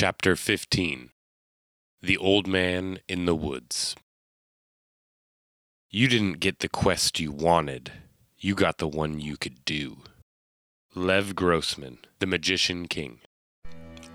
Chapter 15 The Old Man in the Woods. You didn't get the quest you wanted, you got the one you could do. Lev Grossman, the Magician King.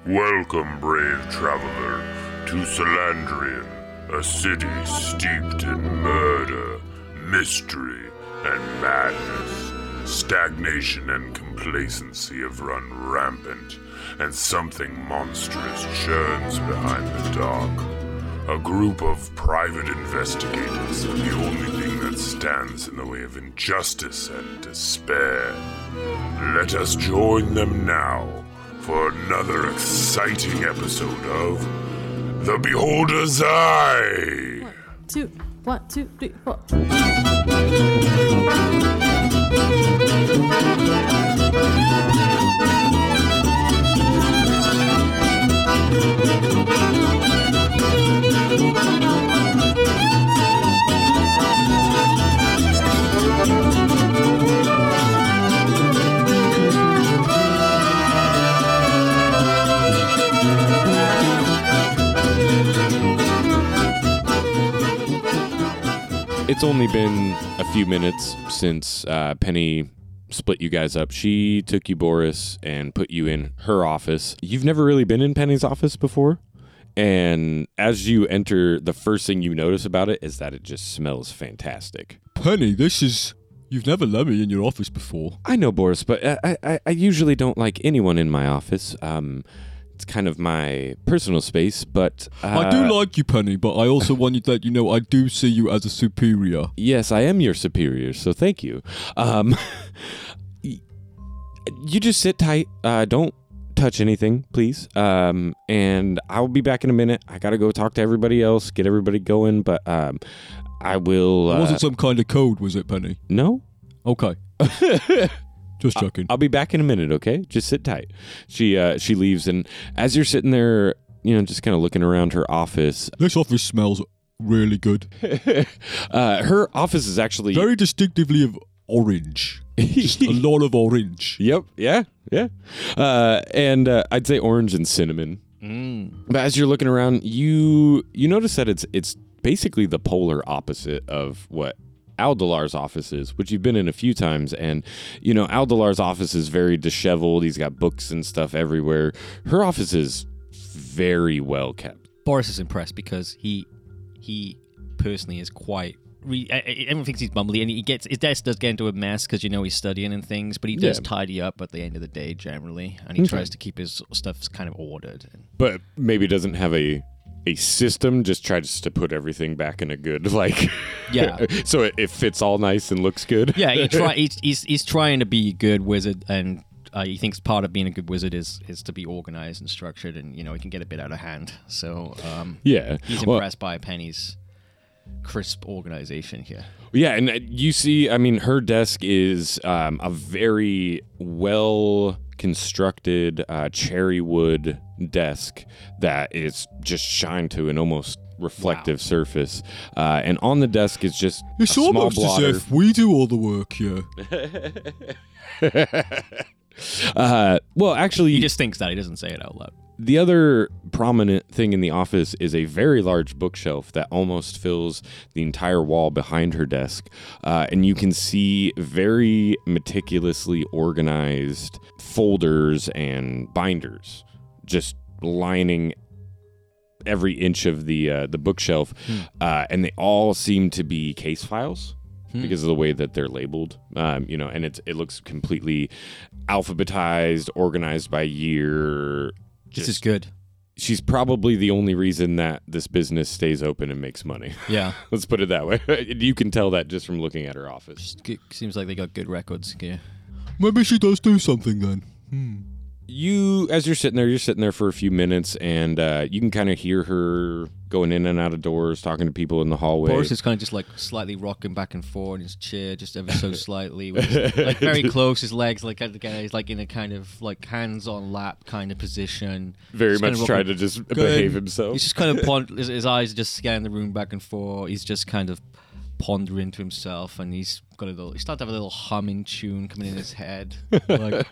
Welcome, brave traveler, to Salandrian, a city steeped in murder, mystery, and madness. Stagnation and complacency have run rampant, and something monstrous churns behind the dark. A group of private investigators are the only thing that stands in the way of injustice and despair. Let us join them now for another exciting episode of The Beholder's Eye! two, one, two, three, four. It's only been a few minutes since uh, Penny split you guys up. She took you, Boris, and put you in her office. You've never really been in Penny's office before. And as you enter, the first thing you notice about it is that it just smells fantastic. Penny, this is. You've never let me in your office before. I know, Boris, but I, I, I usually don't like anyone in my office. Um, it's kind of my personal space, but uh, I do like you, Penny, but I also want you to let you know I do see you as a superior. Yes, I am your superior, so thank you. Um, you just sit tight. Uh, don't touch anything, please. Um, and I'll be back in a minute. I gotta go talk to everybody else, get everybody going. But um, I will. It Uh, wasn't some kind of code, was it, Penny? no, Okay. Just checking. I'll be back in a minute. Okay, just sit tight. She uh, she leaves, and as you're sitting there, you know, just kind of looking around her office. this office smells really good. uh, her office is actually Very distinctively of orange. Just a lot of orange. Yep. Yeah. Yeah. Uh, and uh, I'd say orange and cinnamon. Mm. But as you're looking around, you you notice that it's it's basically the polar opposite of what Aldelar's offices, which you've been in a few times. And you know, Aldelar's office is very disheveled. He's got books and stuff everywhere. Her office is very well kept. Boris is impressed because he he personally is quite. Re- everyone thinks he's bumbly, and he gets his desk does get into a mess because you know he's studying and things. But he does Yeah. tidy up at the end of the day generally, and he Okay. tries to keep his stuff kind of ordered. But maybe doesn't have a a system. Just tries to put everything back in a good like. Yeah. so it, it fits all nice and looks good. yeah, he try, he's, he's he's trying to be a good wizard, and uh, he thinks part of being a good wizard is is to be organized and structured, and you know he can get a bit out of hand. So um, Yeah. he's Well, impressed by Penny's crisp organization here. Yeah, and uh, you see, I mean, her desk is um, a very well constructed uh, cherry wood desk that is just shined to an almost reflective surface. Uh, and on the desk is just It's a small almost blotter. as if we do all the work here. uh, well, actually, He just thinks that he doesn't say it out loud. The other prominent thing in the office is a very large bookshelf that almost fills the entire wall behind her desk. Uh, and you can see very meticulously organized folders and binders just lining every inch of the uh, the bookshelf. Uh, and they all seem to be case files because of the way that they're labeled. Um, you know, and it's it looks completely alphabetized, organized by year. This is good. she's probably the only reason that this business stays open and makes money. Yeah. Let's put it that way. you can tell that just from looking at her office. G- Seems like they got good records. Yeah. Maybe she does do something then. Hmm. You, as you're sitting there, you're sitting there for a few minutes, and uh, you can kind of hear her going in and out of doors, talking to people in the hallway. Boris is kind of just like slightly rocking back and forth in his chair, just ever so slightly, his, like very close. His legs, like again, he's like in a kind of like hands on lap kind of position. very Just kind much of trying to just Go ahead. behave himself. He's just kind of pond- his, his eyes just scan the room back and forth. He's just kind of pondering to himself, and he's got a little. He starts to have a little humming tune coming in his head. Like,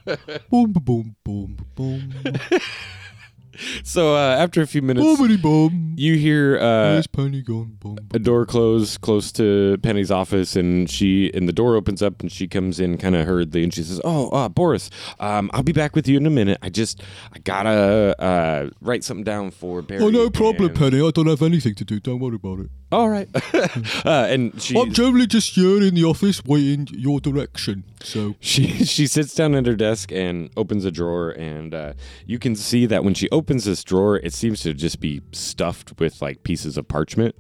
Boom, ba boom, boom, boom. so uh, after a few minutes, Bobbity bum. you hear uh, Where's Penny gone? Bum, a door close close to Penny's office, and she and the door opens up, and she comes in kind of hurriedly, and she says, "Oh, uh, Boris, um, I'll be back with you in a minute. I just I gotta uh, write something down for Barry." Oh, no problem, and- Penny. I don't have anything to do. Don't worry about it. All right, uh, and she I'm generally just here in the office waiting your direction. So, she she sits down at her desk and opens a drawer, and uh, you can see that when she opens this drawer, it seems to just be stuffed with like pieces of parchment.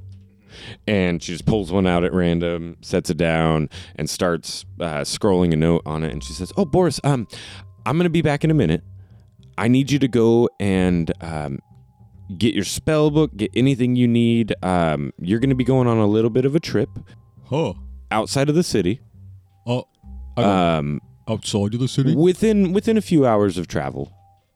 And she just pulls one out at random, sets it down, and starts uh, scrolling a note on it. And she says, "Oh, Boris, um, I'm gonna be back in a minute. I need you to go and um, get your spell book, get anything you need. Um, you're gonna be going on a little bit of a trip huh. outside of the city. On. Um, outside of the city? within within a few hours of travel.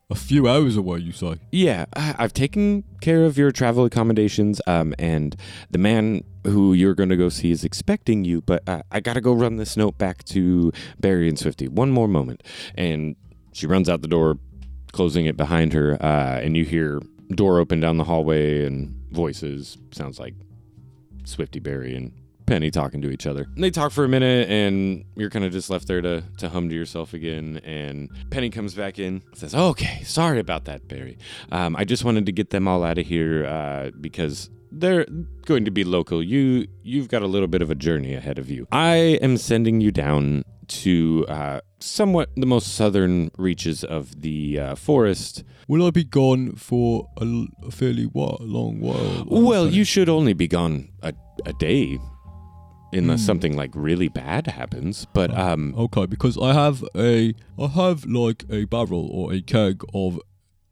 A few hours away, you say? Yeah, I, I've taken care of your travel accommodations, um, and the man who you're going to go see is expecting you. But uh, I got to go run this note back to Barry and Swifty. One more moment, and she runs out the door, closing it behind her. Uh, and you hear door open down the hallway and voices. Sounds like Swifty, Barry, and Penny talking to each other. And they talk for a minute, and you're kind of just left there to, to hum to yourself again. And Penny comes back in, says, "Okay, sorry about that, Barry. Um, I just wanted to get them all out of here uh, because they're going to be local. You you've got a little bit of a journey ahead of you. I am sending you down." To uh, somewhat the most southern reaches of the uh, forest. Will I be gone for a, l- a fairly while, long while? Well, you should only be gone a, a day unless something like really bad happens. But um Okay, because I have a, I have like a barrel or a keg of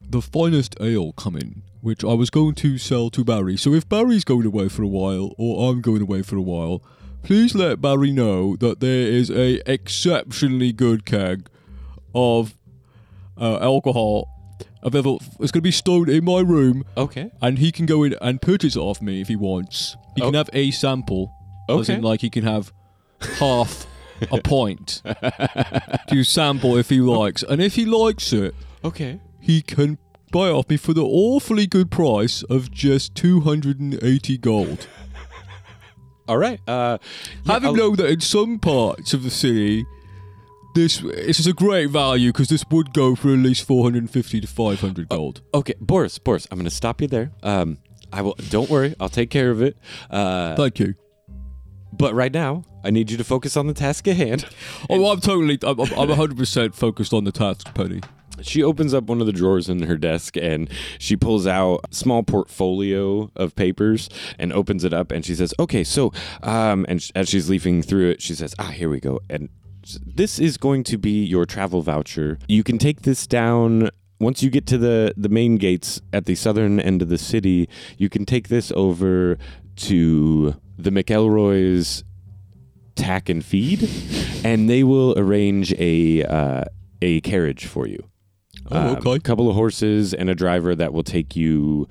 the finest ale coming, which I was going to sell to Barry. So if Barry's going away for a while, or I'm going away for a while, please let Barry know that there is a exceptionally good keg of uh, alcohol available. It's going to be stored in my room, okay. and he can go in and purchase it off me if he wants. He can Oh. have a sample. As in, like he can have half a pint to sample if he likes, and if he likes it, Okay. he can buy it off me for the awfully good price of just two hundred and eighty gold. All right. Uh yeah, Have him I'll- know that in some parts of the city. This, this is a great value because this would go for at least 450 to 500 gold. Okay, Boris, Boris, I'm going to stop you there. Um I will don't worry. I'll take care of it. Uh Thank you. but right now, I need you to focus on the task at hand. Oh, I'm totally, I'm, I'm I'm 100% focused on the task, Penny. She opens up one of the drawers in her desk and she pulls out a small portfolio of papers and opens it up and she says, "Okay, so um and sh- as she's leafing through it, she says, "Ah, here we go." And this is going to be your travel voucher. You can take this down once you get to the the main gates at the southern end of the city. You can take this over to the McElroy's tack and feed and they will arrange a uh, a carriage for you. Oh, okay. A couple of horses and a driver that will take you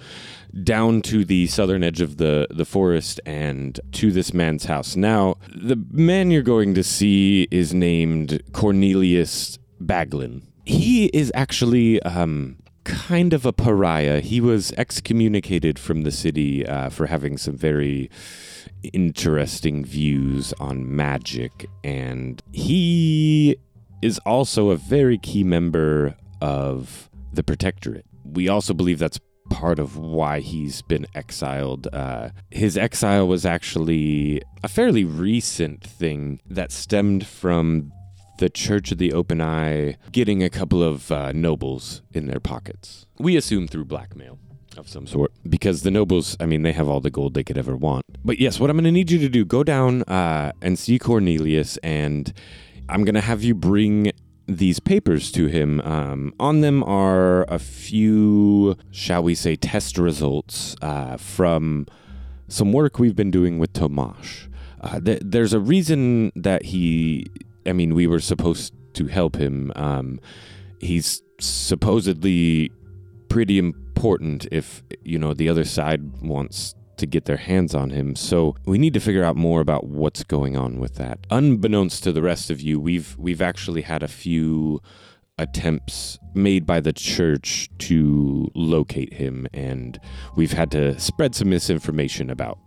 down to the southern edge of the, the forest and to this man's house. Now, the man you're going to see is named Cornelius Baglin. He is actually um, kind of a pariah. He was excommunicated from the city uh, for having some very interesting views on magic, and he is also a very key member of the Protectorate. We also believe that's part of why he's been exiled. Uh, his exile was actually a fairly recent thing that stemmed from the Church of the Open Eye getting a couple of uh, nobles in their pockets. We assume through blackmail of some sort because the nobles i mean they have all the gold they could ever want but yes what i'm going to need you to do go down uh, and see cornelius and i'm going to have you bring these papers to him. Um, on them are a few shall we say test results uh, from some work we've been doing with tomash uh, th- there's a reason that he i mean we were supposed to help him. Um, he's supposedly pretty important if you know the other side wants to get their hands on him. So we need to figure out more about what's going on with that. Unbeknownst to the rest of you, we've we've actually had a few attempts made by the church to locate him, and we've had to spread some misinformation about,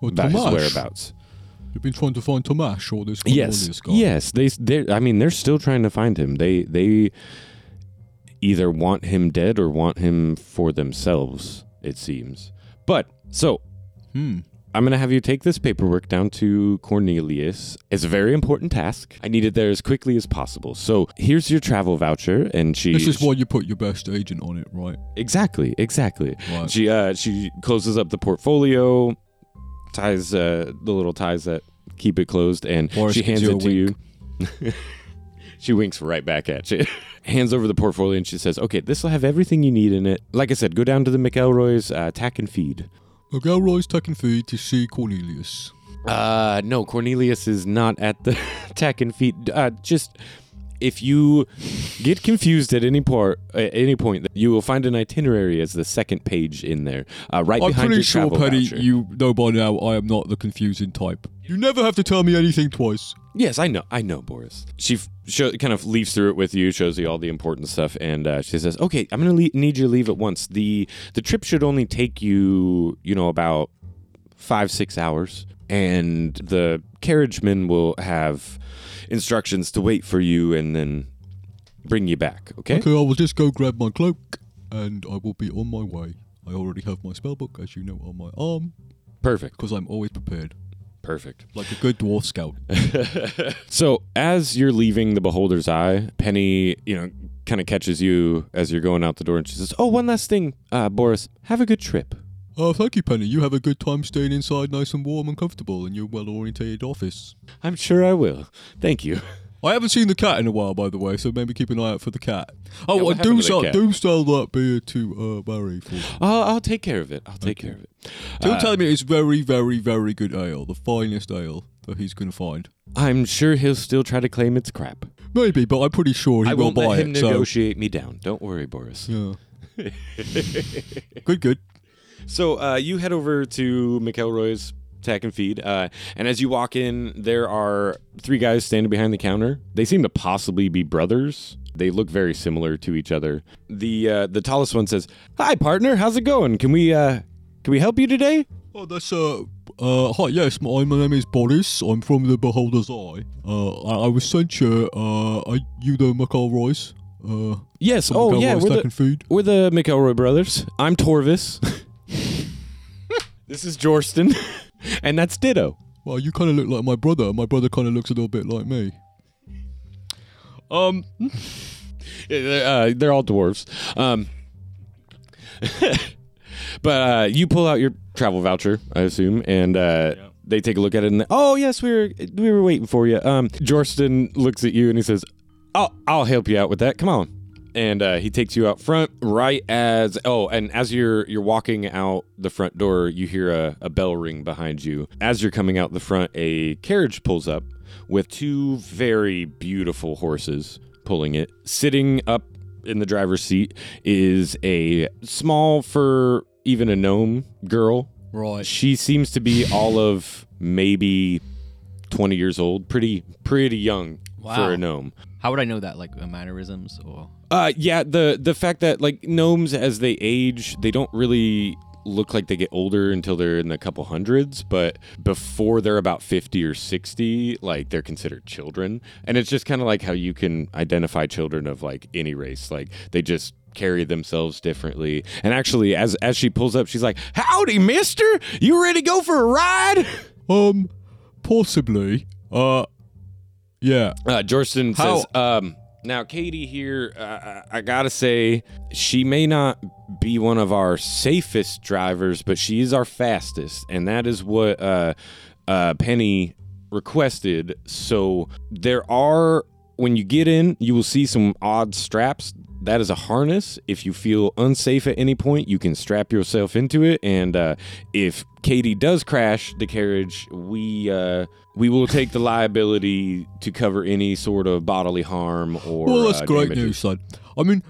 Well, about his whereabouts. You've been trying to find Tomash or this Yes, yes, they, they. I mean, they're still trying to find him. They, they either want him dead or want him for themselves. It seems. But so Hmm. I'm going to have you take this paperwork down to Cornelius. It's a very important task. I need it there as quickly as possible. So here's your travel voucher, and she. This is why you put your best agent on it, right? exactly, exactly. Right. She uh, she closes up the portfolio, ties uh, the little ties that keep it closed, and Boris she hands it to you. she winks right back at you. hands over the portfolio, and she says, "Okay, this will have everything you need in it. Like I said, go down to the McElroy's uh, Tack and Feed." Galroy's taking feed to see Cornelius. Uh, no, Cornelius is not at the tack and feet. Uh, just if you get confused at any part, at any point, you will find an itinerary as the second page in there, uh, right I'm behind pretty your sure, travel Penny, voucher. you know by now I am not the confusing type. You never have to tell me anything twice. Yes, I know, I know, Boris. She f- show, kind of leaves through it with you, shows you all the important stuff, and uh, she says, "Okay, I'm gonna le- need you to leave at once. the The trip should only take you, you know, about five six hours, and the carriageman will have instructions to wait for you and then bring you back. Okay? Okay, I will just go grab my cloak and I will be on my way. I already have my spellbook, as you know, on my arm Perfect. because I'm always prepared, Perfect. like a good dwarf scout. So as you're leaving the Beholder's Eye, Penny, you know, kind of catches you as you're going out the door, and she says, "Oh, one last thing, uh, Boris. Have a good trip." Oh, thank you, Penny. You have a good time staying inside, nice and warm and comfortable in your well-orientated office. I'm sure I will. Thank you. I haven't seen the cat in a while, by the way, so maybe keep an eye out for the cat. Oh, Yeah, what do cat? do sell that beer to uh, Barry for. I'll, I'll take care of it. I'll take Thank care of it. Don't Uh, tell me it's very, very, very good ale, the finest ale that he's going to find. I'm sure he'll still try to claim it's crap. Maybe, but I'm pretty sure he I will won't buy let him it. So, negotiate me down. Don't worry, Boris. yeah. good, good. So uh, you head over to McElroy's Tack and Feed, uh, and as you walk in, there are three guys standing behind the counter. They seem to possibly be brothers. They look very similar to each other. The uh, the tallest one says, "Hi, partner. How's it going? Can we uh, can we help you today?" Oh, that's uh, uh, hi. Yes, my, my name is Boris. I'm from the Beholder's Eye. Uh, I, I was sent here. Uh, are you the McElroys? Uh, Yes. Oh, McElroy's yeah. We're the, Feed. we're the McElroy brothers. I'm Torvis. this is Jorston, and that's Ditto. Well, you kind of look like my brother. My brother kind of looks a little bit like me. Um, Uh, they're all dwarves. Um, but uh, you pull out your travel voucher, I assume, and uh, they take a look at it. And they, oh yes, we were we were waiting for you. Um, Jorston looks at you and he says, "I'll I'll help you out with that. Come on." And uh, he takes you out front, right as oh, and as you're you're walking out the front door, you hear a, a bell ring behind you. As you're coming out the front, a carriage pulls up with two very beautiful horses pulling it. Sitting up in the driver's seat is a small for even a gnome girl. Right. She seems to be all of maybe 20 years old, pretty pretty young Wow. for a gnome. How would I know that? Like uh, mannerisms or? Uh yeah, the the fact that like gnomes as they age, they don't really look like they get older until they're in the couple hundreds, but before they're about 50 or 60, like they're considered children. And it's just kind of like how you can identify children of like any race. Like they just carry themselves differently. And actually as as she pulls up, she's like, "Howdy, mister. You ready to go for a ride?" um, possibly. Uh, yeah. Uh, Jorston How- says, um, now Katie here, uh, I I gotta say, she may not be one of our safest drivers, but she is our fastest, and that is what uh, uh, Penny requested. So there are, when you get in, you will see some odd straps. That is a harness. If you feel unsafe at any point, you can strap yourself into it. And uh, if Katie does crash the carriage, we uh, we will take the liability to cover any sort of bodily harm or. Well, that's uh, great damages. news, son. I mean,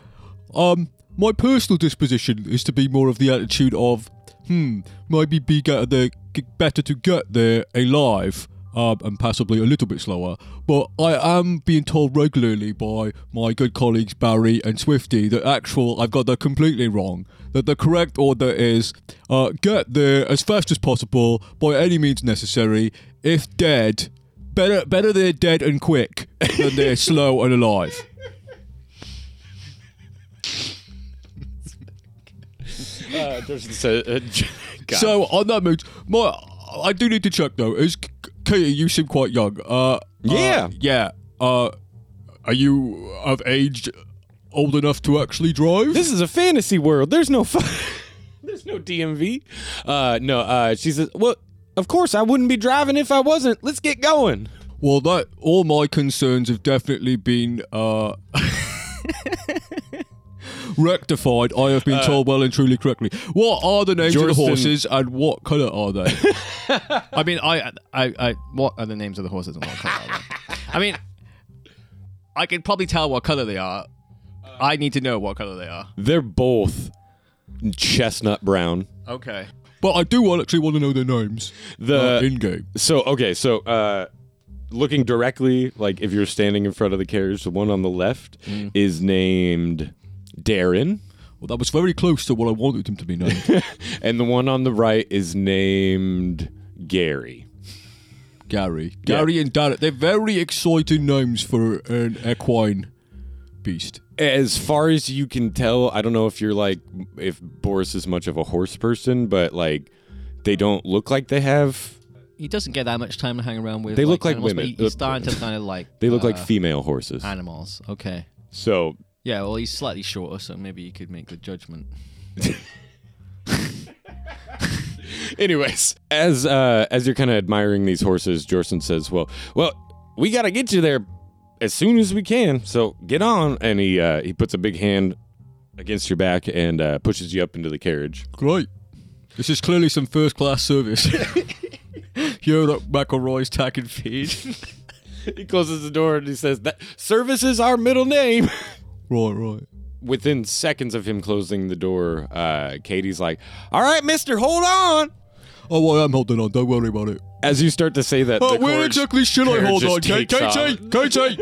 um, my personal disposition is to be more of the attitude of, hmm, maybe be get there, better to get there alive, um, and possibly a little bit slower. But I am being told regularly by my good colleagues Barry and Swifty that actual I've got that completely wrong. That the correct order is uh, get there as fast as possible by any means necessary. If dead, better better they're dead and quick than they're slow and alive. Uh, Justin said, uh, So on that note, my I do need to check though. Is K- Katie? You seem quite young. Uh, Yeah. uh, yeah. Uh, are you of age, old enough to actually drive? this is a fantasy world. There's no fu- There's no DMV. Uh, no. Uh, she says, well, of course I wouldn't be driving if I wasn't. Let's get going. well, that all my concerns have definitely been uh. Rectified, I have been told well and truly correctly. What are the names of the Jorston- horses and what colour are they? I mean, I, I, I, what are the names of the horses and what color are they? I mean, I can probably tell what color they are. I need to know what color they are. They're both chestnut brown. Okay. but I do actually want to know their names The uh, in game. So okay, so uh looking directly, like if you're standing in front of the carriage, the one on the left is named Darren, Well, that was very close to what I wanted him to be named. and the one on the right is named Gary. Gary. Gary and Darren. They're very exciting names for an equine beast. As far as you can tell, I don't know if you're like if Boris is much of a horse person, but like they don't look like they have. He doesn't get that much time to hang around with. They look like animals, but women. he- He's starting to kind of like. They look like uh, female horses. animals. Okay. So Yeah. Well, he's slightly shorter, so maybe you could make the judgment. Anyways, as uh, as you're kind of admiring these horses, Jorston says, "Well, well, we got to get you there as soon as we can. So get on." And he uh, he puts a big hand against your back and uh, pushes you up into the carriage. Great. This is clearly some first class service. Here at McElroy's Tack and Feed. he closes the door and he says, "That service is our middle name." Right, right. Within seconds of him closing the door, uh, Katie's like, "All right, Mister, hold on." Oh, I am holding on. Don't worry about it. As you start to say that, Oh, the where exactly should I hold on? Katie, takes Katie, off. Katie,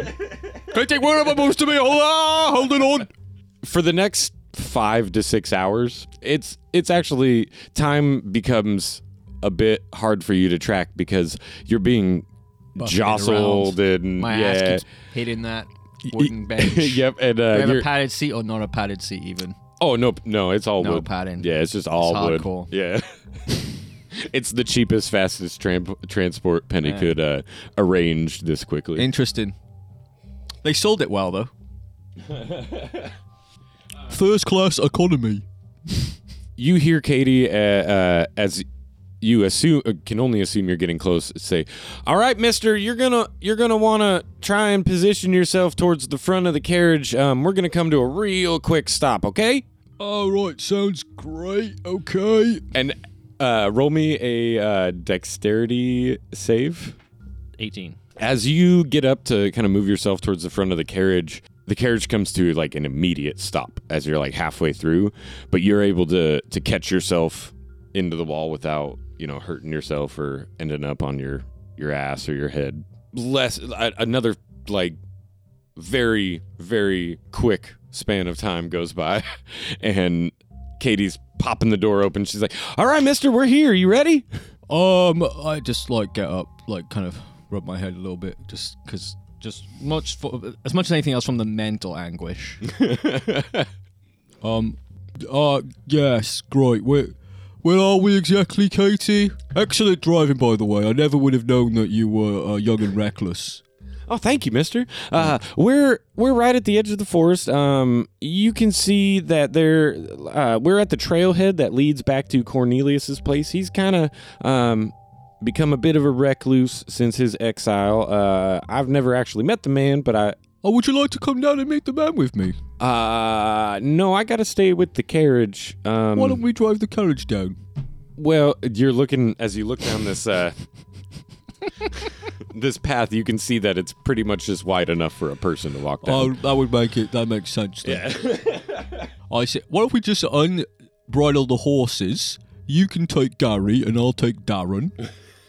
Katie, where am I supposed to be? Hold on, holding on. for the next five to six hours, it's it's actually time becomes a bit hard for you to track because you're being jostled and My yeah, ass keeps hitting that wooden bench. yep, and uh, you have a padded seat or not a padded seat even? oh no, no, it's all No wood. padding. Yeah, it's just all It's wood. hardcore. Yeah. It's the cheapest, fastest tram- transport Penny Yeah. could uh, arrange this quickly. Interesting. They sold it well though. First class economy. you hear Katie uh, uh, as you assume uh, can only assume you're getting close. Say, "All right, Mister, you're gonna you're gonna want to try and position yourself towards the front of the carriage. Um, we're gonna come to a real quick stop, okay?" All right, sounds great. Okay. And uh, roll me a uh, dexterity save. 18. As you get up to kind of move yourself towards the front of the carriage, the carriage comes to like an immediate stop as you're like halfway through, but you're able to to catch yourself into the wall without, you know, hurting yourself or ending up on your your ass or your head. Less another like very very quick span of time goes by and Katie's popping the door open. She's like, "All right, mister, we're here. You ready?" Um, I just like get up, like kind of rub my head a little bit, just because. Just much for, as much as anything else from the mental anguish. Um, uh, yes, great. Where, where are we exactly, Katie? Excellent driving, by the way. I never would have known that you were uh, young and reckless. Oh, thank you, Mister. Uh, we're we're right at the edge of the forest. Um, you can see that there. Uh, we're at the trailhead that leads back to Cornelius's place. He's kind of um become a bit of a recluse since his exile. Uh, I've never actually met the man, but I. Oh, would you like to come down and meet the man with me? Uh, no, I gotta stay with the carriage. Um, Why don't we drive the carriage down? Well, you're looking as you look down this uh this path, you can see that it's pretty much just wide enough for a person to walk down. Oh, that would make it. That makes sense. Then. I see. Why don't we just unbridle the horses? You can take Gary, and I'll take Darren.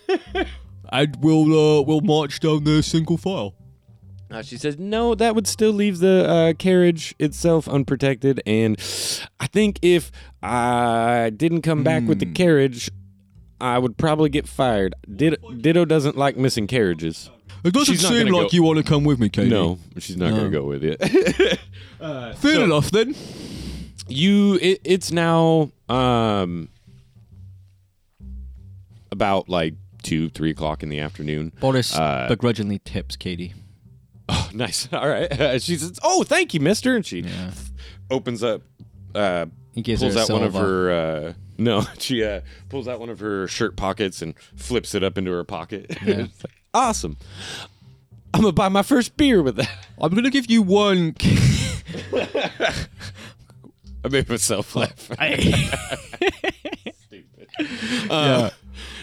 and we'll uh, we'll march down there single file. Uh, she says, no, that would still leave the uh, carriage itself unprotected. And I think if I didn't come back with the Hmm. carriage, I would probably get fired. Did- Ditto doesn't like missing carriages. It doesn't She's not seem gonna like go- you want to come with me, Katie. No, she's not going to go with you. Fair enough then. you, it, it's now um, about like two, three o'clock in the afternoon. Boris Uh, begrudgingly tips Katie. Oh, nice. All right. Uh, she says, "Oh, thank you, Mister," and she Yeah. opens up, uh, He gives pulls a out one of silver. her. Uh, no, she uh, pulls out one of her shirt pockets and flips it up into her pocket. Yeah. It's like, awesome. I'm gonna buy my first beer with that. I'm gonna give you one. I made myself laugh. yeah.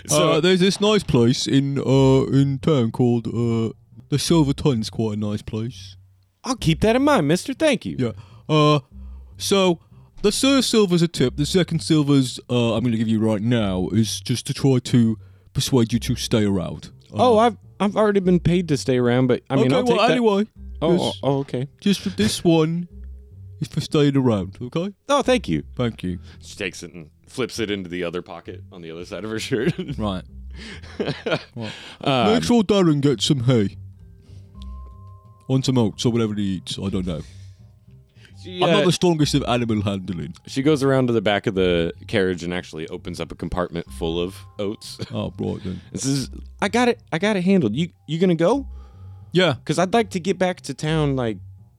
So uh, there's this nice place in uh in town called uh the Silver Ton's quite a nice place. I'll keep that in mind, Mister. Thank you. Yeah. Uh, so the first silver's a tip. The second silver's uh I'm gonna give you right now is just to try to persuade you to stay around. Uh, Oh, I've I've already been paid to stay around, but I mean, okay. I'll take well, that. anyway. Oh, oh, okay. just for this one is for staying around. Okay. Oh, thank you. Thank you. She takes it and flips it into the other pocket on the other side of her shirt. Right. Um, Make sure Darren gets some hay. On some oats or whatever he eats. I don't know. she, I'm not uh, the strongest of animal handling. She goes around to the back of the carriage and actually opens up a compartment full of oats. Oh, right then. This is I got it. I got it handled. You you gonna go? Yeah. Cause I'd like to get back to town like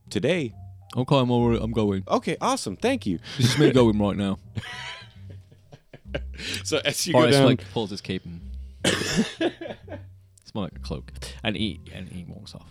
today. Okay, I'm alright. I'm going. Okay, awesome. Thank you. This is me going right now. So as you go Boris down, like pulls his cape and it's more like a cloak, and he and he walks off.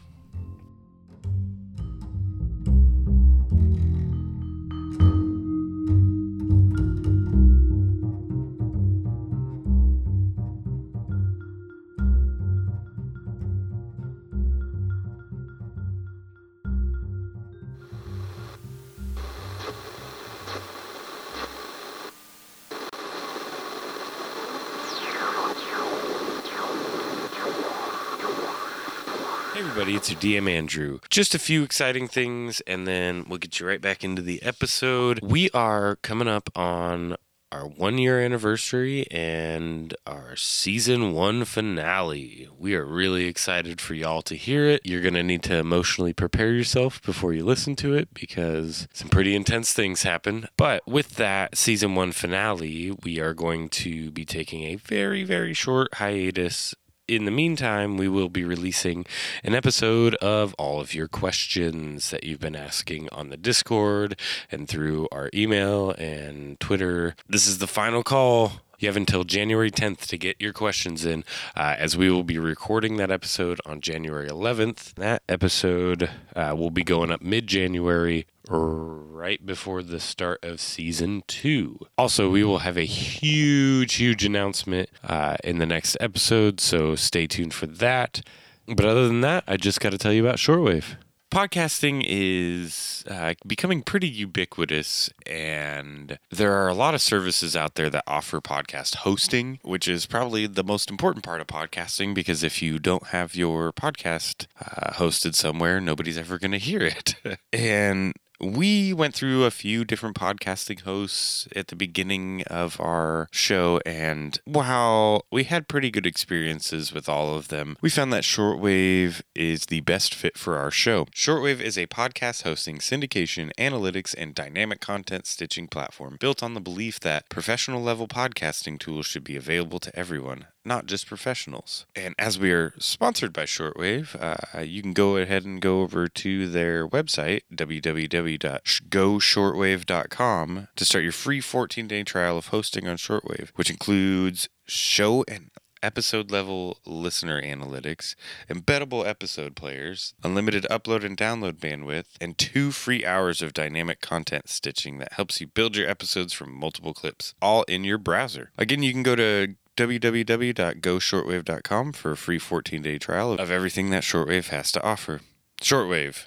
Everybody, it's your DM Andrew. Just a few exciting things, and then we'll get you right back into the episode. We are coming up on our one year anniversary and our season one finale. We are really excited for y'all to hear it. You're going to need to emotionally prepare yourself before you listen to it because some pretty intense things happen. But with that season one finale, we are going to be taking a very, very short hiatus in the meantime, we will be releasing an episode of all of your questions that you've been asking on the Discord and through our email and Twitter. This is the final call. You have until January 10th to get your questions in, uh, as we will be recording that episode on January 11th. That episode uh, will be going up mid January, right before the start of season two. Also, we will have a huge, huge announcement uh, in the next episode, so stay tuned for that. But other than that, I just got to tell you about Shortwave. Podcasting is uh, becoming pretty ubiquitous, and there are a lot of services out there that offer podcast hosting, which is probably the most important part of podcasting because if you don't have your podcast uh, hosted somewhere, nobody's ever going to hear it. and we went through a few different podcasting hosts at the beginning of our show, and while we had pretty good experiences with all of them, we found that Shortwave is the best fit for our show. Shortwave is a podcast hosting, syndication, analytics, and dynamic content stitching platform built on the belief that professional level podcasting tools should be available to everyone not just professionals. And as we are sponsored by Shortwave, uh, you can go ahead and go over to their website, www.goshortwave.com, to start your free 14 day trial of hosting on Shortwave, which includes show and episode level listener analytics, embeddable episode players, unlimited upload and download bandwidth, and two free hours of dynamic content stitching that helps you build your episodes from multiple clips, all in your browser. Again, you can go to www.goshortwave.com for a free 14 day trial of everything that Shortwave has to offer. Shortwave,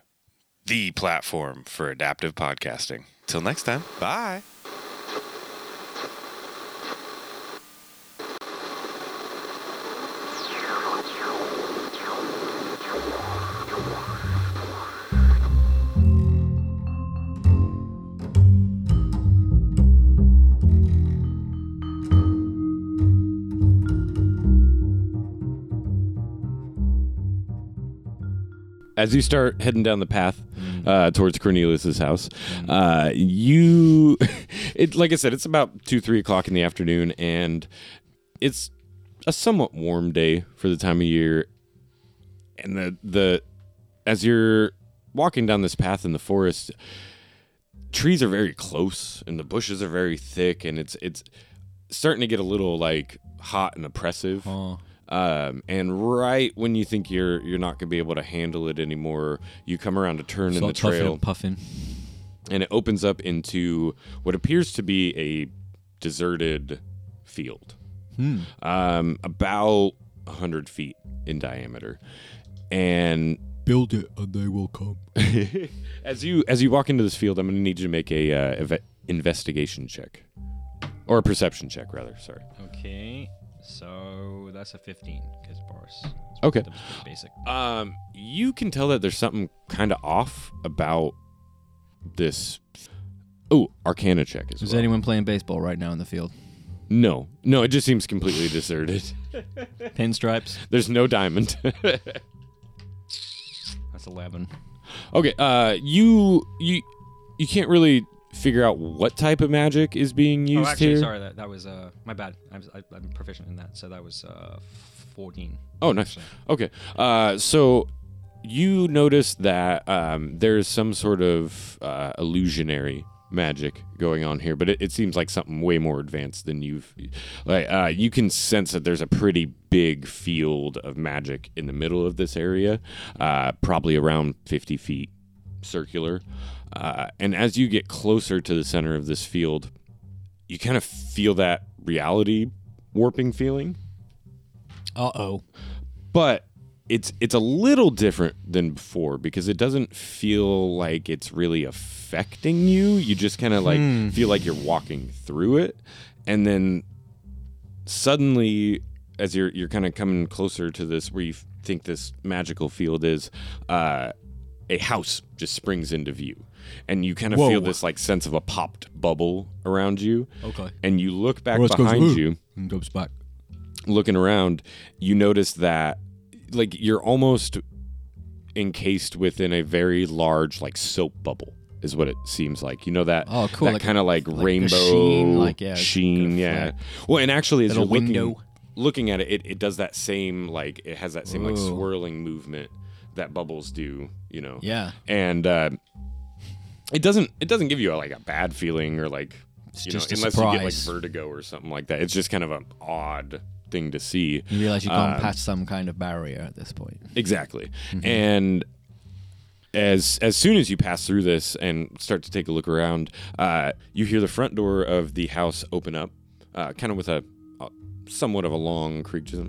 the platform for adaptive podcasting. Till next time, bye. As you start heading down the path uh, towards Cornelius's house, uh, you, it like I said, it's about two, three o'clock in the afternoon, and it's a somewhat warm day for the time of year. And the the as you're walking down this path in the forest, trees are very close, and the bushes are very thick, and it's it's starting to get a little like hot and oppressive. Oh. Um, and right when you think you're you're not gonna be able to handle it anymore, you come around a turn in the trail, and puffing. and it opens up into what appears to be a deserted field, um, about hundred feet in diameter. And Build it and they will come. as you as you walk into this field, I'm gonna need you to make a uh, ev- investigation check, or a perception check, rather. Sorry. Okay, so that's a 15 because Boris. Okay. that was pretty basic. Um, you can tell that there's something kind of off about this. Oh, Arcana check as Is well. anyone playing baseball right now in the field? No, no, it just seems completely deserted. Pinstripes. There's no diamond. That's 11. okay, uh, you you you can't really figure out what type of magic is being used oh, actually, here. sorry. That that was uh my bad. I'm I, I'm proficient in that, so that was uh 14. Oh, nice. Okay. Uh, so you notice that um, there's some sort of uh, illusionary magic going on here, but it, it seems like something way more advanced than you've. Like uh, you can sense that there's a pretty big field of magic in the middle of this area, uh, probably around 50 feet circular. Uh, and as you get closer to the center of this field, you kind of feel that reality warping feeling Uh oh. but it's it's a little different than before because it doesn't feel like it's really affecting you. You just kind of like feel like you're walking through it, and then suddenly, as you're you're kind of coming closer to this where you think this magical field is, uh, a house just springs into view, and you kind of feel this like sense of a popped bubble around you, Okay. and you look back goes, behind "Ooh," you and goes back. looking around, you notice that like you're almost encased within a very large like soap bubble is what it seems like. You know that Oh, cool, that like a- kind of like, like a rainbow sheen, like, yeah, sheen, yeah. flat. Well, and actually as Little you're looking window. looking at it, it, it does that same like it has that same like swirling movement that bubbles do, you know. Yeah. And uh it doesn't it doesn't give you a, like a bad feeling or like It's you know, unless you get like vertigo or something like that. It's just kind of an odd thing to see. You realize you've gone Um, past some kind of barrier at this point. Exactly. Mm-hmm. And as as soon as you pass through this and start to take a look around, uh, you hear the front door of the house open up, uh, kind of with a, a somewhat of a long creak, just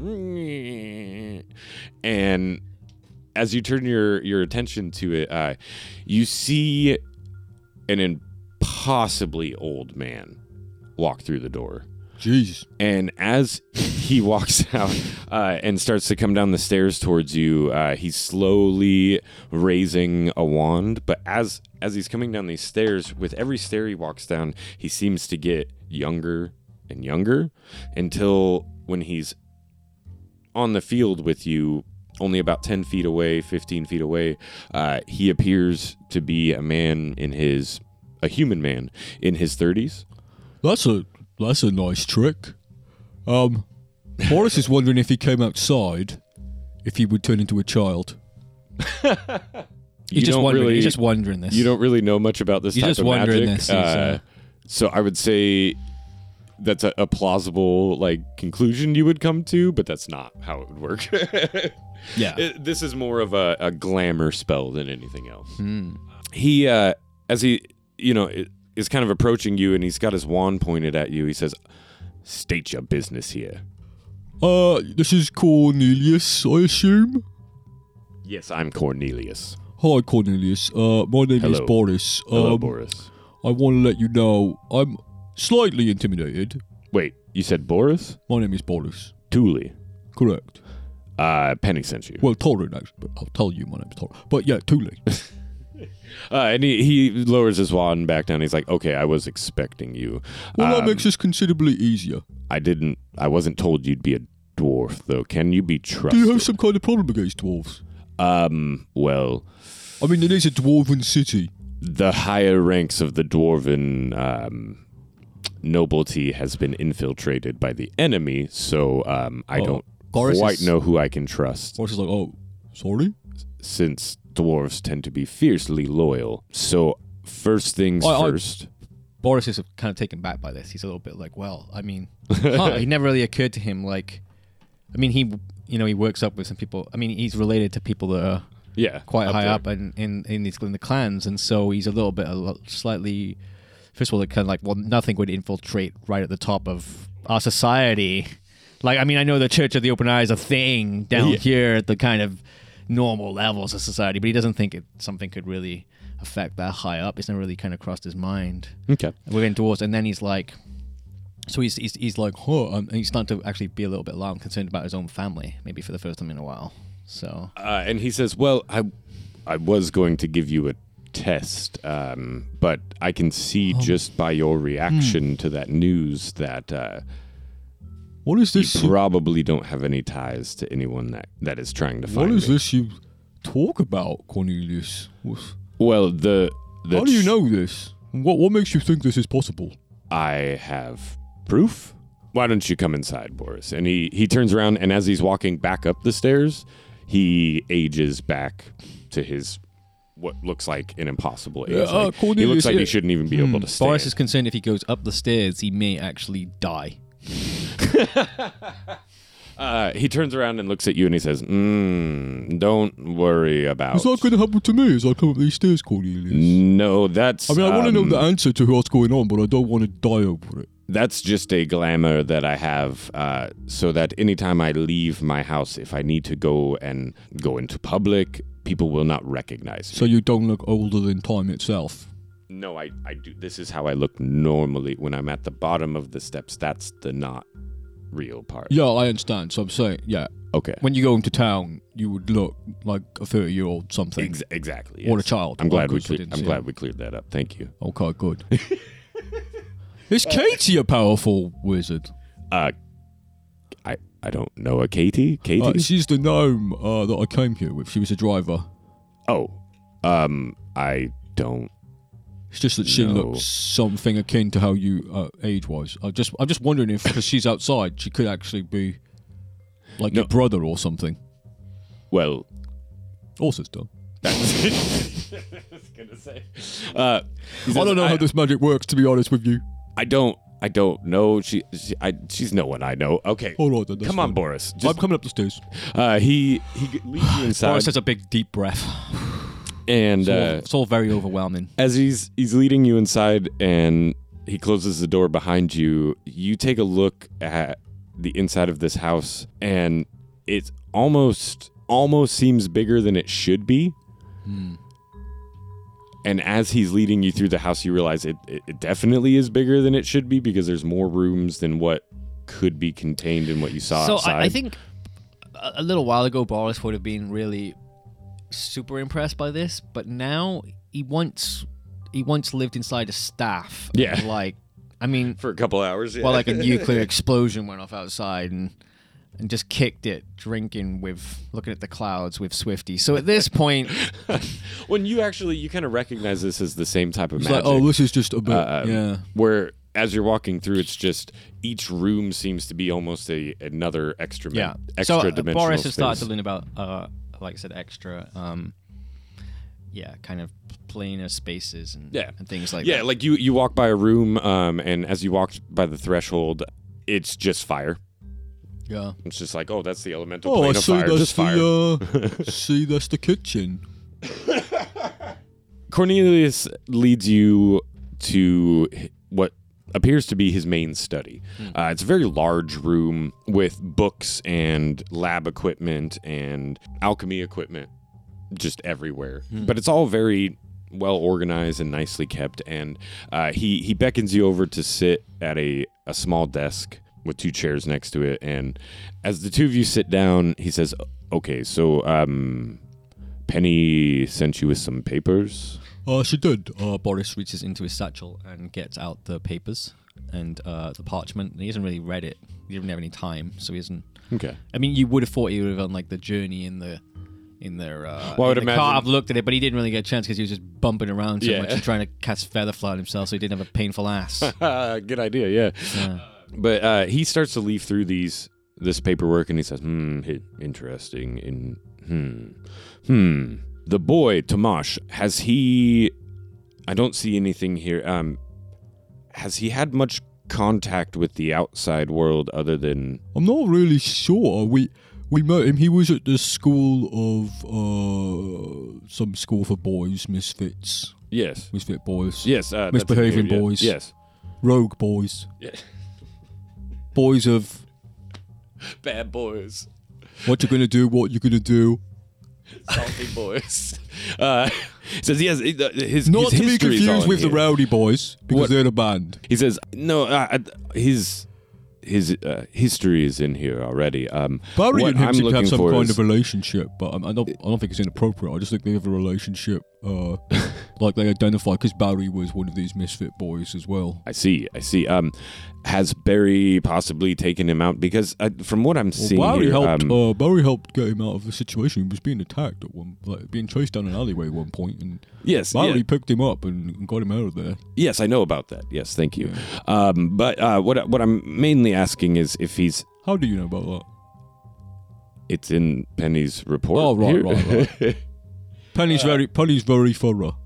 and as you turn your your attention to it, uh, you see an impossibly old man walk through the door. Jesus. And as he walks out uh, and starts to come down the stairs towards you, uh, he's slowly raising a wand. But as as he's coming down these stairs, with every stair he walks down, he seems to get younger and younger until when he's on the field with you, only about ten feet away, fifteen feet away, uh, he appears to be a man in his a human man in his thirties. That's a that's a nice trick. Um, Boris is wondering if he came outside, if he would turn into a child. You He's just wondering. really- He's just wondering this. You don't really know much about this You're type just of wondering magic. this, uh, so I would say that's a, a plausible like conclusion you would come to, but that's not how it would work. Yeah. It- this is more of a, a glamour spell than anything else. Hmm. He, uh, as he, you know, is kind of approaching you, and he's got his wand pointed at you. He says, "State your business here." Uh, this is Cornelius, I assume. Yes, I'm Cornelius. Hi, Cornelius. Uh, my name is Hello. Boris. Hello, um, Boris. I want to let you know I'm slightly intimidated. Wait, you said Boris? My name is Boris. Thule. Correct. Uh, Penny sent you. Well, Torrin, actually, but I'll tell you my name's Torrin. But yeah, Thule. Uh, and he, he lowers his wand back down. He's like, "Okay, I was expecting you. well, that Um, makes this considerably easier. I didn't. I wasn't told you'd be a dwarf, though. Can you be trusted? Do trusted? you have some kind of problem against dwarves? Um, well, I mean, it is a dwarven city. the higher ranks of the dwarven um, nobility has been infiltrated by the enemy, so um, I Oh, don't Boris quite is- know who I can trust, Boris is like, oh, sorry? since dwarves tend to be fiercely loyal. So, first things oh, I- first. Boris is kind of taken back by this. He's a little bit like, well, I mean, huh, it never really occurred to him. Like, I mean, he, you know, he works up with some people. I mean, he's related to people that are yeah, quite high there. up in in in, these, in the clans, and so he's a little bit, a slightly. First of all, it kind of like, well, nothing would infiltrate right at the top of our society. Like, I mean, I know the Church of the Open Eye is a thing down Yeah. here at the kind of normal levels of society, but he doesn't think it something could really affect that high up. It's never really kind of crossed his mind Okay. within dwarves, and then he's like, so he's he's, he's like, huh, and he's starting to actually be a little bit alarmed, concerned about his own family, maybe for the first time in a while. So Uh, and he says, "Well, I, I was going to give you a test, um, but I can see Oh. just by your reaction to that news that uh, What is you this? probably don't have any ties to anyone that, that is trying to find is me." this you talk about, Cornelius? What- Well, the, the How do you know this? What what makes you think this is possible? I have proof. Why don't you come inside, Boris? And he he turns around, and as he's walking back up the stairs, he ages back to his what looks like an impossible age. Yeah, uh, Like, he looks like yeah. he shouldn't even be able to stand. Boris is concerned if he goes up the stairs, he may actually die. Uh, he turns around and looks at you and he says, mm, "Don't worry about." Is that going to happen to me as I come up these stairs, Cornelius? no, that's. I mean, I want to know um, the answer to what's going on, but I don't want to die over it. That's just a glamour that I have, uh, so that anytime I leave my house, if I need to go and go into public, people will not recognize me. So you don't look older than time itself. No, I, I do. This is how I look normally when I'm at the bottom of the steps. That's the not real part. Yeah, I understand. So I'm saying, yeah, Okay. when you go into town, you would look like a 30 year old something. Ex- exactly. Or a child. I'm glad we. cle- I'm glad we cleared that up. Thank you. Okay, good. is Katie a powerful wizard? Uh, I I don't know a Katie. Katie. Uh, she's the gnome uh, that I came here with. She was a driver. oh, um, I don't. It's just that she No. looks something akin to how you uh, age wise. I just, I'm just wondering if because she's outside, she could actually be like No. your brother or something, Well, or sister. that's. I was gonna say. Uh, I don't know how this magic works, to be honest with you. I don't. I don't know. She. she I, she's no one I know. Okay. All right, then. that's Come on, fine. Boris. I'm coming up the stairs. uh, he he g- leads you inside, Boris has a big deep breath. And It's all, uh, it's all very overwhelming. as he's he's leading you inside, and he closes the door behind you. You take a look at the inside of this house, and it almost almost seems bigger than it should be. And as he's leading you through the house, you realize it, it, it definitely is bigger than it should be because there's more rooms than what could be contained in what you saw So outside. I, I think a little while ago, Boris would have been really super impressed by this, but now he once he once lived inside a staff. Yeah. like I mean, for a couple hours. Yeah. well, like a nuclear explosion went off outside and and just kicked it, drinking with looking at the clouds with Swifty. So at this point, when you actually you kind of recognize this as the same type of magic. like, oh, this is just a bit. uh, yeah. where as you're walking through, it's just each room seems to be almost a another extra yeah. extra so uh, dimensional Boris has started to learn about, uh, like I said, extra, um, yeah, kind of planar spaces and Yeah. and things like yeah, that. like you you walk by a room, um, and as you walk by the threshold, it's just fire. Yeah. It's just like, oh, that's the elemental Oh, I plane of see. fire. That's Just fire. the. Uh, see, that's the kitchen. Cornelius leads you to what appears to be his main study. Uh, it's a very large room with books and lab equipment and alchemy equipment just everywhere. But it's all very well organized and nicely kept. And uh, he he beckons you over to sit at a a small desk with two chairs next to it. And as the two of you sit down, he says, "Okay, so um, Penny sent you with some papers." Uh, she did. Uh, Boris reaches into his satchel and gets out the papers and uh, the parchment. He hasn't really read it. He didn't have any time, so he hasn't. Okay. I mean, you would have thought he would have on like the journey in the in their. Uh, Well, I would in the imagine- car. I've looked at it, but he didn't really get a chance because he was just bumping around so Yeah. much and trying to cast feather fly himself, so he didn't have a painful ass. Good idea, yeah. Yeah. But uh, he starts to leaf through these this paperwork and he says, "Hmm, hi- interesting. In hmm, hmm. The boy Tomash has he? I don't see anything here. Um, has he had much contact with the outside world other than? I'm not really sure. We we met him. He was at the school of uh some school for boys, misfits, Yes, misfit boys, yes. Uh, Misbehaving yeah. boys. Yes. rogue boys, Yeah. boys of Bad boys. what you're gonna do, what you're gonna do. Salty boys. Uh, says he uh, His Not his to be history is confused with the here. rowdy boys because What- they're the band. He says, "No, uh, his his uh, history is in here already." Um, Barry what and him I'm seem to have some for kind is- of relationship, but um, I don't. I don't think it's inappropriate. I just think they have a relationship, uh, like they identify because Barry was one of these misfit boys as well. I see, I see. Um, has Barry possibly taken him out? Because uh, from what I'm Well, seeing Barry here, helped. um, uh, Barry helped get him out of the situation. He was being attacked at one, like being chased down an alleyway at one point, and yes, Barry yeah, picked him up and, got him out of there. yes, I know about that. Yes, thank you. Um, but uh, what what I'm mainly asking is if he's How do you know about that? it's in Penny's report. Oh, right, here. right, right. Penny's very Penny's very thorough.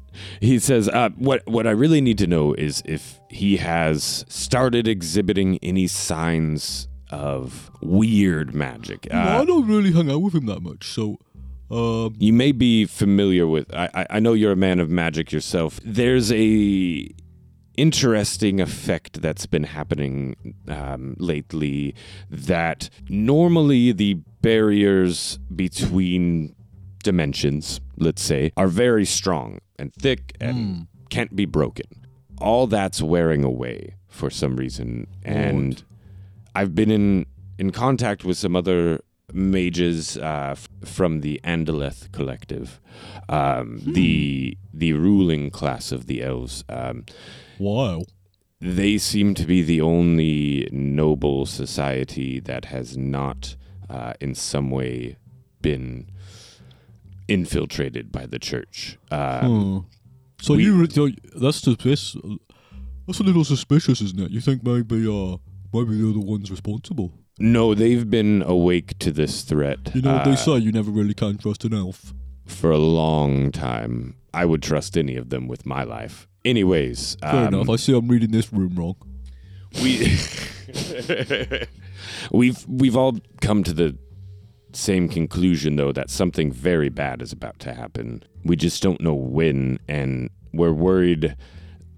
He says, uh, "What what I really need to know is if he has started exhibiting any signs of weird magic. Well, I Uh, don't really hang out with him that much, so um, you may be familiar with. I, I I know you're a man of magic yourself. There's a interesting effect that's been happening um, lately. That normally the barriers between dimensions, let's say, are very strong and thick and can't be broken. All that's wearing away for some reason, and I've been in in contact with some other mages uh, f- from the Andaleth collective, um, the the ruling class of the elves. Um, wow. they seem to be the only noble society that has not, uh, in some way, been infiltrated by the church. Um, Hmm. So we- you re- so that's suspicious. That's a little suspicious, isn't it? You think maybe uh maybe they're the ones responsible. No, they've been awake to this threat. You know what they uh, say, you never really can trust an elf. for a long time. I would trust any of them with my life. Anyways, Fair um, enough. I see I'm reading this room wrong. we we've we've all come to the same conclusion though that something very bad is about to happen. We just don't know when and we're worried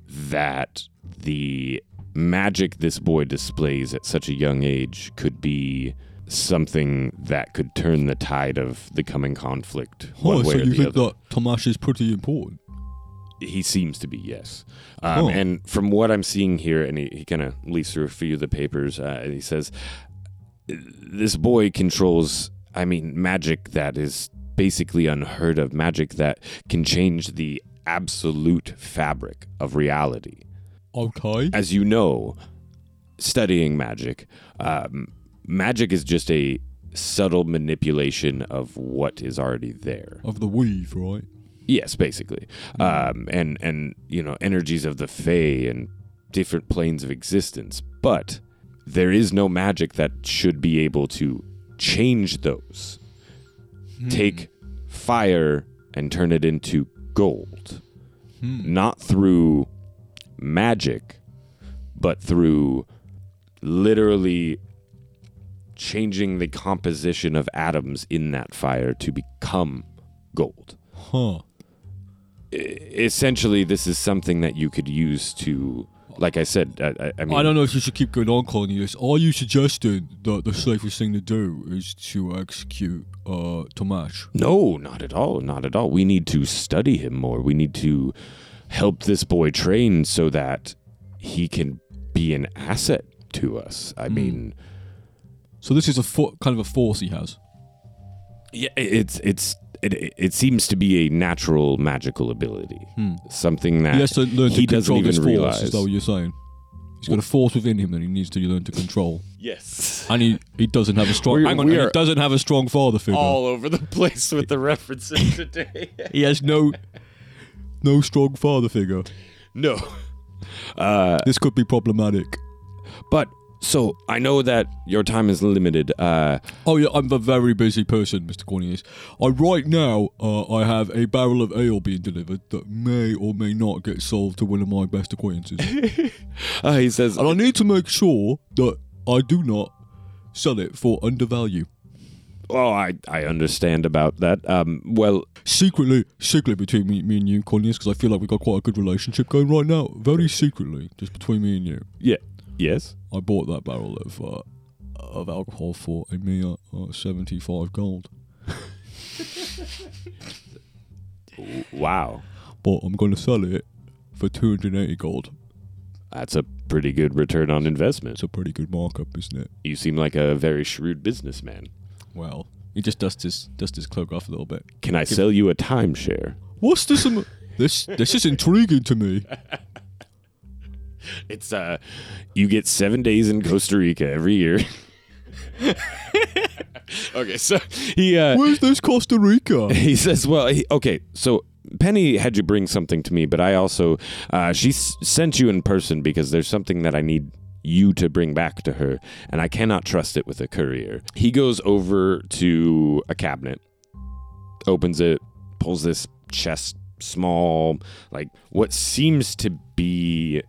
that the magic this boy displays at such a young age could be something that could turn the tide of the coming conflict Oh, so you think other. that Tomash is pretty important? He seems to be, yes. Um, Oh. And from what I'm seeing here, and he, he kind of leafs through a few of the papers, uh, and he says, This boy controls, I mean, magic that is basically unheard of, magic that can change the absolute fabric of reality. Okay. As you know, studying magic, um, magic is just a subtle manipulation of what is already there. Of the weave, right? Yes, basically, um, and and you know energies of the Fae and different planes of existence. But there is no magic that should be able to change those. Hmm. Take fire and turn it into gold, hmm. not through magic, but through literally changing the composition of atoms in that fire to become gold Huh. essentially this is something that you could use to like i said i, I- mean I don't know if you should keep going on calling this. Are you suggesting that the safest thing to do is to execute uh, Tomash? no not at all not at all we need to study him more we need to help this boy train so that he can be an asset to us i mean So this is a fo- kind of a force he has. yeah it's it's it, it seems to be a natural magical ability something that He has to learn he to doesn't control even this force. realize Is that what you're saying? He's got a force within him that he needs to learn to control. Yes. And he, he doesn't have a strong. We- hang on, we're he doesn't have a strong father figure. All over the place with the references today. He has no no strong father figure. no. Uh, This could be problematic. but so I know that your time is limited. Uh, Oh yeah, I'm a very busy person, Mr. Cornelius. I right now uh, I have a barrel of ale being delivered that may or may not get sold to one of my best acquaintances, uh, he says, and I need to make sure that I do not sell it for undervalue. "Oh, I I understand about that. Um, well, Secretly, secretly between me, me and you, Cornelius, because I feel like we've got quite a good relationship going right now. Very secretly, just between me and you. yeah, yes. I bought that barrel of uh, of alcohol for a mere uh, seventy five gold. Wow, But I'm going to sell it for two hundred eighty gold. that's a pretty good return on investment. It's a pretty good markup, isn't it? You seem like a very shrewd businessman. Well, he just dusts his dusts his cloak off a little bit. Can I sell you a timeshare? What's this? this this is intriguing to me. It's uh, you get seven days in Costa Rica every year. okay, so he uh, Where's this Costa Rica? he says, "Well, he, okay, so." Penny had you bring something to me, but I also uh, she s- sent you in person because there's something that I need you to bring back to her, and I cannot trust it with a courier. He goes over to a cabinet, opens it, pulls this chest, small, like what seems to be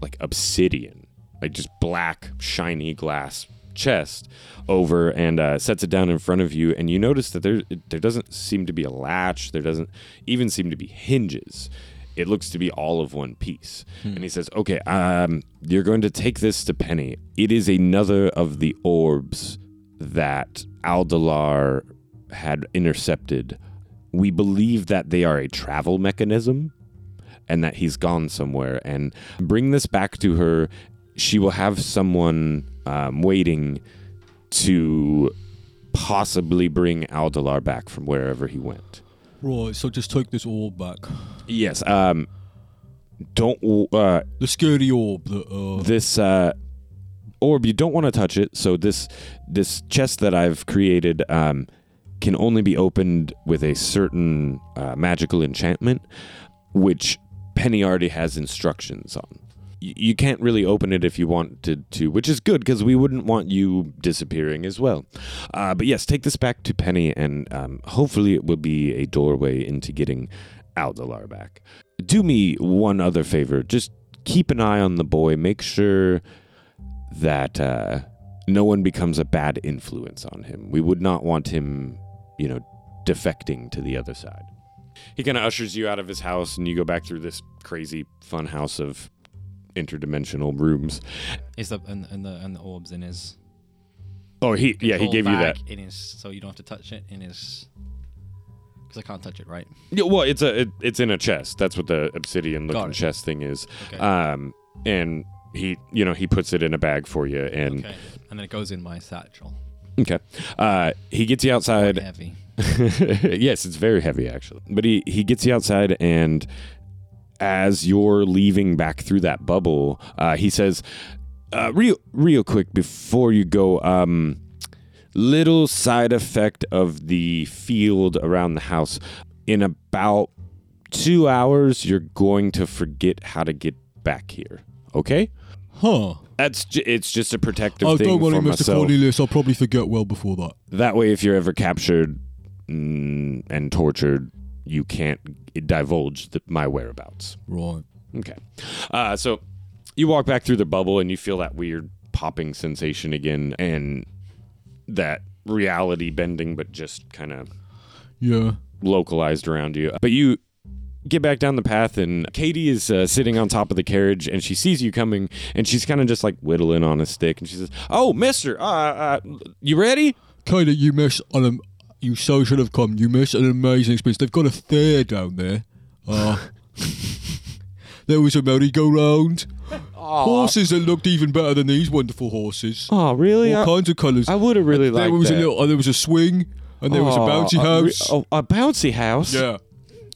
like obsidian, like just black, shiny glass chest over and uh, sets it down in front of you. And you notice that there there doesn't seem to be a latch. There doesn't even seem to be hinges. It looks to be all of one piece. And he says okay um, you're going to take this to penny. It is another of the orbs that aldalar had intercepted. We believe that they are a travel mechanism and that he's gone somewhere. And bring this back to her. She will have someone um, waiting to possibly bring aldalar back from wherever he went. Right, so just take this orb back. yes um don't uh The scary orb that uh this uh orb you don't want to touch it. So this this chest that i've created um can only be opened with a certain uh, magical enchantment which penny already has instructions on. You can't really open it if you wanted to which is good because we wouldn't want you disappearing as well. Uh, but yes take this back to penny and um, hopefully it will be a doorway into getting aldalar back. Do me one other favor. Just keep an eye on the boy. Make sure that uh, no one becomes a bad influence on him. We would not want him, you know, defecting to the other side. He kind of ushers you out of his house, and you go back through this crazy fun house of interdimensional rooms. Is the and, and the and the orbs in his Oh, he yeah, he gave you that. in his so you don't have to touch it in his because I can't touch it, right? Yeah, well, it's a it, it's in a chest. That's what the obsidian looking chest thing is. Okay. Um, and he you know he puts it in a bag for you, and okay. And then it goes in my satchel. okay, uh, he gets you outside. Heavy. yes, it's very heavy actually. But he he gets you outside, and as you're leaving back through that bubble, uh, he says, uh, "Real real quick before you go, um, little side effect of the field around the house. In about two hours, you're going to forget how to get back here. Okay." Huh. That's j- it's just a protective Oh, thing don't worry, for Mr. myself. Cornelius. I'll probably forget well before that. That way, if you're ever captured and tortured, you can't divulge the, my whereabouts. Right. Okay. Uh, so you walk back through the bubble and you feel that weird popping sensation again and that reality bending, but just kind of Yeah. localized around you. But you get back down the path, and Katie is uh, sitting on top of the carriage, and she sees you coming, and she's kind of just like whittling on a stick, and she says, "Oh, Mister, uh, uh, you ready?" Katie, you miss on am- you so should have come. You miss an amazing experience. They've got a fair down there. Uh, there was a merry-go-round. Horses that looked even better than these wonderful horses. Oh, really? All I, kinds of colours. I would have really there liked was that. a little. Uh, there was a swing, and there was a Oh, bouncy re- house. oh, a bouncy house. Yeah.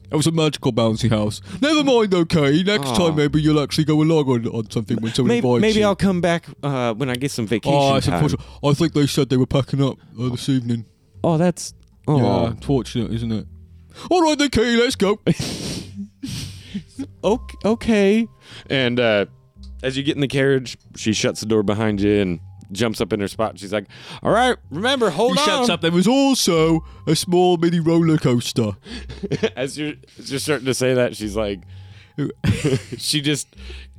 It was a magical bouncy house. Never mind, okay. Next Aw. time, maybe you'll actually go along on, on something when someone Maybe, invites maybe you. I'll come back uh, when I get some vacation Oh, unfortunate. I think they said they were packing up uh, this evening. Oh, that's oh. Yeah, unfortunate, isn't it? All right, then, Key, let's go. okay, okay. And uh, as you get in the carriage, she shuts the door behind you and jumps up in her spot. She's like, "All right, remember, hold he on." shuts up. There was also a small mini roller coaster. as you're as you're starting to say that, she's like, she just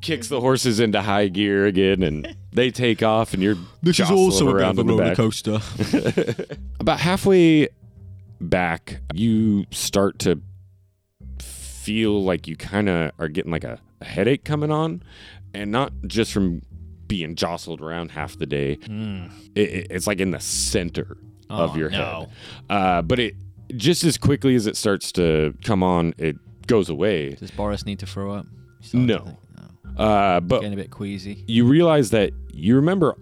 kicks the horses into high gear again, and they take off, and you're This is also a bit around of a the roller back. coaster. About halfway back, you start to feel like you kind of are getting like a, a headache coming on, and not just from being jostled around half the day. It, it- it's like in the center of Oh, your no. head. Uh, but it just as quickly as it starts to come on, it goes away. Does Boris need to throw up? No. no. Uh, but Getting a bit queasy. you realize that you remember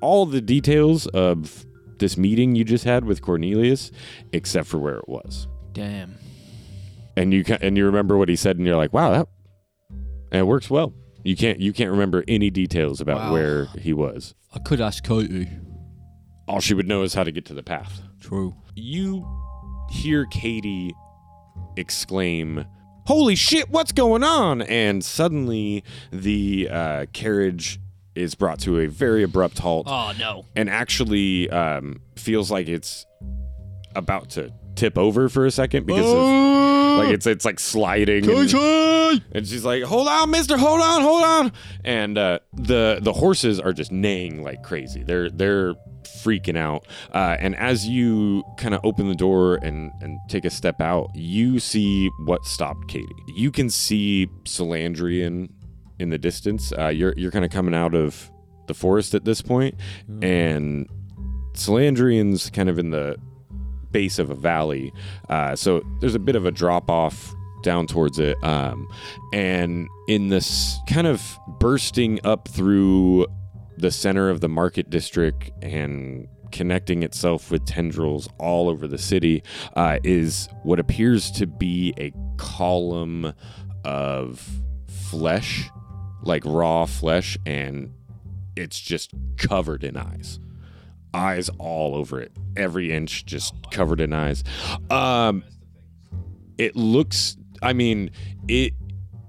all the details of this meeting you just had with Cornelius, except for where it was. Damn. And you ca- and you remember what he said, and you're like, "Wow, that and it works well." You can't you can't remember any details about Wow. where he was. I could ask Katie. All she would know is how to get to the path. True. You hear Katie exclaim, "Holy shit! What's going on?" And suddenly, the uh, carriage is brought to a very abrupt halt. Oh no. and actually um, feels like it's about to tip over for a second because of, Oh, like it's it's like sliding and, and she's like hold on mister hold on hold on. And uh, the the horses are just neighing like crazy. They're they're freaking out. Uh, and as you kind of open the door and and take a step out you see what stopped Katie. You can see Salandrian in the distance. Uh, you're you're kind of coming out of the forest at this point. And Salandrian's kind of in the base of a valley, uh, so there's a bit of a drop off down towards it. Um, and in this kind of bursting up through the center of the market district and connecting itself with tendrils all over the city uh, is what appears to be a column of flesh, like raw flesh, and it's just covered in eyes eyes all over it. Every inch just covered in eyes. Um it looks i mean it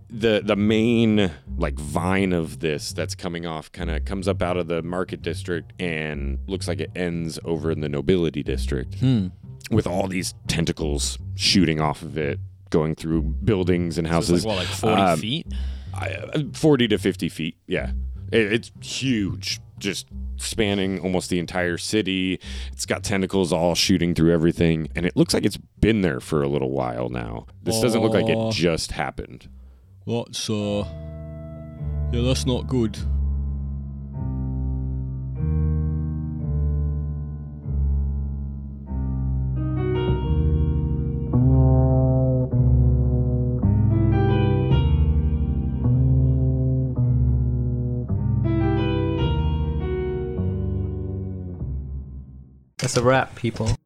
the the main like vine of this that's coming off kind of comes up out of the market district and looks like it ends over in the nobility district Hmm. with all these tentacles shooting off of it going through buildings and houses like what, like forty Um, feet? I- 40 to 50 feet yeah. It, it's huge just spanning almost the entire city it's got tentacles all shooting through everything and it looks like it's been there for a little while now this doesn't look like it just happened That's, uh. Yeah, that's not good. That's a wrap, people.